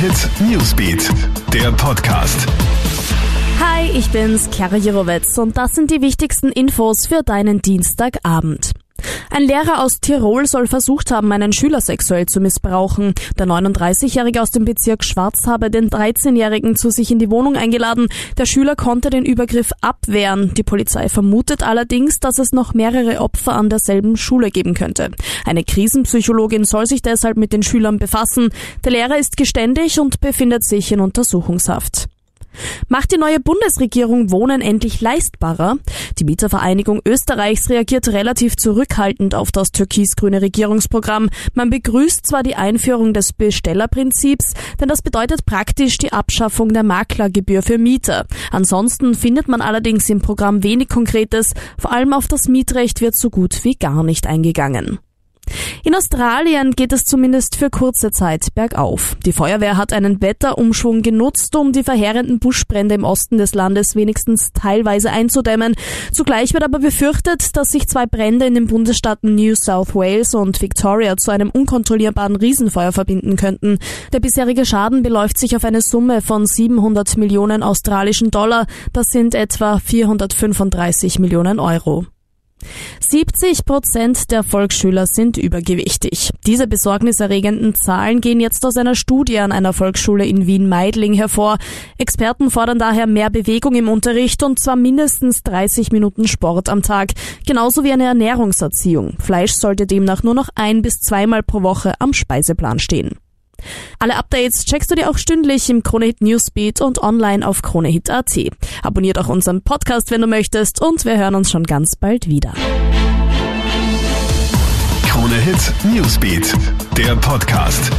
Hit Newsbeat, der Podcast. Hi, ich bin's, Clara Jirovetz und das sind die wichtigsten Infos für deinen Dienstagabend. Ein Lehrer aus Tirol soll versucht haben, einen Schüler sexuell zu missbrauchen. Der 39-Jährige aus dem Bezirk Schwarz habe den 13-Jährigen zu sich in die Wohnung eingeladen. Der Schüler konnte den Übergriff abwehren. Die Polizei vermutet allerdings, dass es noch mehrere Opfer an derselben Schule geben könnte. Eine Krisenpsychologin soll sich deshalb mit den Schülern befassen. Der Lehrer ist geständig und befindet sich in Untersuchungshaft. Macht die neue Bundesregierung Wohnen endlich leistbarer? Die Mietervereinigung Österreichs reagiert relativ zurückhaltend auf das türkis-grüne Regierungsprogramm. Man begrüßt zwar die Einführung des Bestellerprinzips, denn das bedeutet praktisch die Abschaffung der Maklergebühr für Mieter. Ansonsten findet man allerdings im Programm wenig Konkretes, vor allem auf das Mietrecht wird so gut wie gar nicht eingegangen. In Australien geht es zumindest für kurze Zeit bergauf. Die Feuerwehr hat einen Wetterumschwung genutzt, um die verheerenden Buschbrände im Osten des Landes wenigstens teilweise einzudämmen. Zugleich wird aber befürchtet, dass sich zwei Brände in den Bundesstaaten New South Wales und Victoria zu einem unkontrollierbaren Riesenfeuer verbinden könnten. Der bisherige Schaden beläuft sich auf eine Summe von 700 Millionen australischen Dollar. Das sind etwa 435 Millionen Euro. 70 Prozent der Volksschüler sind übergewichtig. Diese besorgniserregenden Zahlen gehen jetzt aus einer Studie an einer Volksschule in Wien-Meidling hervor. Experten fordern daher mehr Bewegung im Unterricht und zwar mindestens 30 Minuten Sport am Tag, genauso wie eine Ernährungserziehung. Fleisch sollte demnach nur noch ein bis zweimal pro Woche am Speiseplan stehen. Alle Updates checkst du dir auch stündlich im Kronehit Newsbeat und online auf kronehit.at. Abonniert auch unseren Podcast, wenn du möchtest und wir hören uns schon ganz bald wieder. Kronehit Newsbeat, der Podcast.